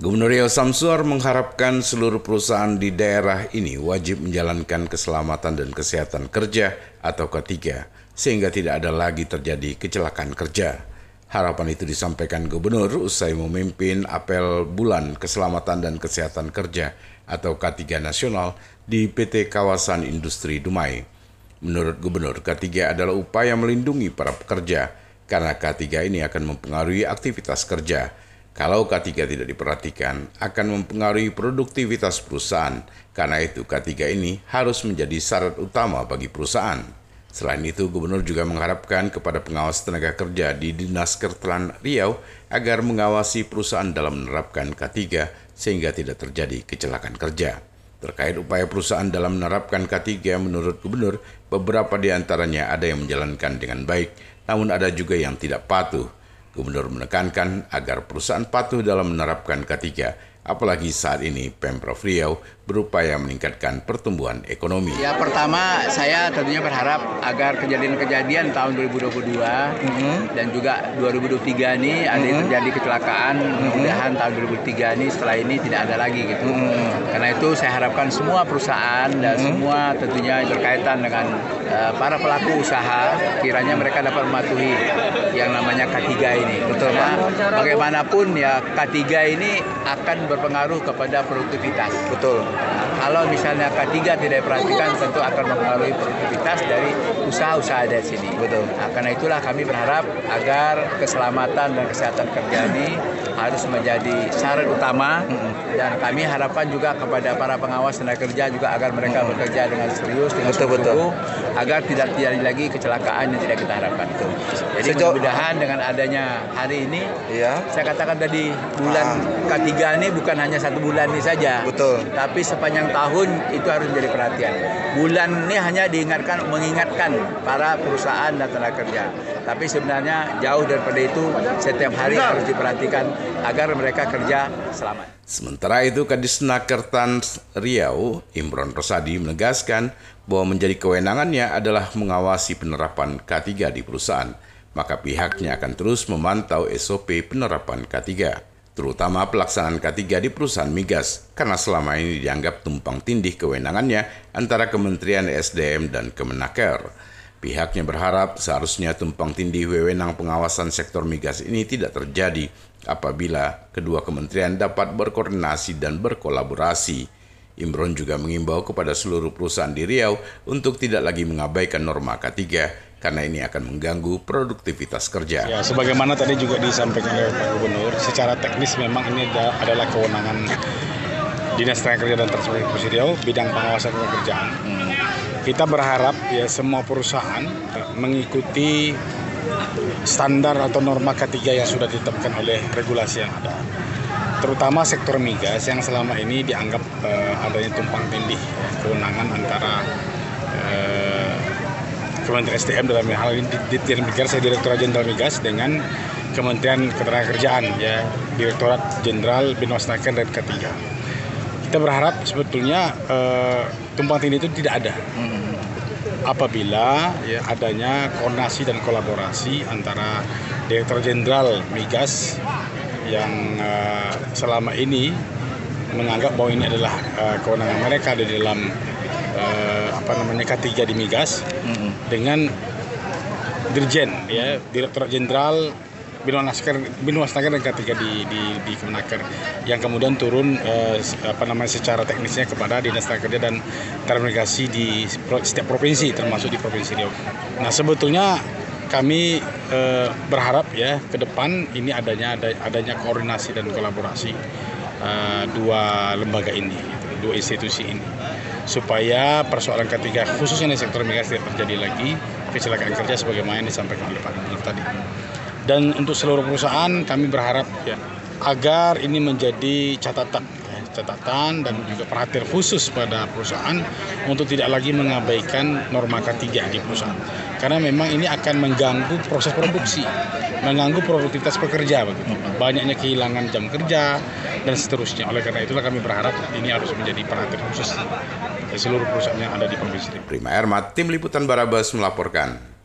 Gubernur Riau Samsuar mengharapkan seluruh perusahaan di daerah ini wajib menjalankan keselamatan dan kesehatan kerja atau K3 sehingga tidak ada lagi terjadi kecelakaan kerja. Harapan itu disampaikan Gubernur usai memimpin apel bulan keselamatan dan kesehatan kerja atau K3 nasional di PT Kawasan Industri Dumai. Menurut Gubernur, K3 adalah upaya melindungi para pekerja karena K3 ini akan mempengaruhi aktivitas kerja kalau K3 tidak diperhatikan, akan mempengaruhi produktivitas perusahaan. Karena itu, K3 ini harus menjadi syarat utama bagi perusahaan. Selain itu, Gubernur juga mengharapkan kepada pengawas tenaga kerja di Dinas Kertelan Riau agar mengawasi perusahaan dalam menerapkan K3 sehingga tidak terjadi kecelakaan kerja. Terkait upaya perusahaan dalam menerapkan K3 menurut Gubernur, beberapa di antaranya ada yang menjalankan dengan baik, namun ada juga yang tidak patuh. Gubernur menekankan agar perusahaan patuh dalam menerapkan K3, apalagi saat ini Pemprov Riau berupaya meningkatkan pertumbuhan ekonomi. Ya pertama saya tentunya berharap agar kejadian-kejadian tahun 2022 mm -hmm. dan juga 2023 ini ada mm -hmm. terjadi kecelakaan mm -hmm. mudah-mudahan tahun 2003 ini setelah ini tidak ada lagi gitu. Mm -hmm. Karena itu saya harapkan semua perusahaan dan mm -hmm. semua tentunya berkaitan dengan uh, para pelaku usaha kiranya mereka dapat mematuhi yang namanya K3 ini. Betul Karena bagaimanapun ya K3 ini akan berpengaruh kepada produktivitas. Betul. Kalau misalnya K3 tidak diperhatikan tentu akan mempengaruhi produktivitas dari usaha-usaha dari sini. Betul. Nah, karena itulah kami berharap agar keselamatan dan kesehatan kerja ini harus menjadi syarat utama dan kami harapkan juga kepada para pengawas tenaga kerja juga agar mereka bekerja dengan serius dengan betul, betul. agar tidak terjadi lagi kecelakaan yang tidak kita harapkan itu. Jadi mudah-mudahan dengan adanya hari ini, ya. saya katakan tadi bulan ah. K3 ini bukan hanya satu bulan ini saja. Betul. Tapi sepanjang tahun itu harus menjadi perhatian. Bulan ini hanya diingatkan mengingatkan para perusahaan dan tenaga kerja. Tapi sebenarnya jauh daripada itu setiap hari harus diperhatikan agar mereka kerja selamat. Sementara itu Kadis Nakertan Riau, Imron Rosadi menegaskan bahwa menjadi kewenangannya adalah mengawasi penerapan K3 di perusahaan, maka pihaknya akan terus memantau SOP penerapan K3 terutama pelaksanaan K3 di perusahaan migas, karena selama ini dianggap tumpang tindih kewenangannya antara Kementerian SDM dan Kemenaker. Pihaknya berharap seharusnya tumpang tindih wewenang pengawasan sektor migas ini tidak terjadi apabila kedua kementerian dapat berkoordinasi dan berkolaborasi. Imron juga mengimbau kepada seluruh perusahaan di Riau untuk tidak lagi mengabaikan norma K3 karena ini akan mengganggu produktivitas kerja. Ya, sebagaimana tadi juga disampaikan oleh Pak Gubernur, secara teknis memang ini adalah kewenangan Dinas Tenaga Kerja dan Transportasi Riau bidang pengawasan pekerjaan. Hmm. Kita berharap ya semua perusahaan mengikuti standar atau norma ketiga yang sudah ditetapkan oleh regulasi yang ada. Terutama sektor migas yang selama ini dianggap uh, adanya tumpang tindih kewenangan antara Kementerian SDM dalam hal ini Dirjen Migas saya Direktorat Jenderal Migas dengan Kementerian Ketenagakerjaan ya Direktorat Jenderal Binwasnaker dan K3. Kita berharap sebetulnya uh, tumpang tindih itu tidak ada. Apabila ya adanya koordinasi dan kolaborasi antara Direktur Jenderal Migas yang uh, selama ini menganggap bahwa ini adalah uh, kewenangan mereka di dalam uh, apa namanya K3 di migas mm-hmm. dengan Dirjen ya Direktur Jenderal Binwasaker Binwasaker dan K3 di di di Kemenaker yang kemudian turun uh, apa namanya secara teknisnya kepada Dinas Tenaga Kerja dan Transmigrasi di setiap provinsi termasuk di Provinsi Riau. Nah, sebetulnya kami uh, berharap ya ke depan ini adanya adanya koordinasi dan kolaborasi uh, dua lembaga ini, dua institusi ini. Supaya persoalan ketiga khususnya di sektor migas tidak terjadi lagi kecelakaan kerja sebagaimana yang disampaikan oleh Pak Gubernur tadi. Dan untuk seluruh perusahaan kami berharap ya. agar ini menjadi catatan catatan dan juga perhatian khusus pada perusahaan untuk tidak lagi mengabaikan norma K3 di perusahaan. Karena memang ini akan mengganggu proses produksi, mengganggu produktivitas pekerja begitu. Banyaknya kehilangan jam kerja dan seterusnya. Oleh karena itulah kami berharap ini harus menjadi perhatian khusus seluruh perusahaan yang ada di provinsi. Prima Ermat, Tim Liputan Barabas melaporkan.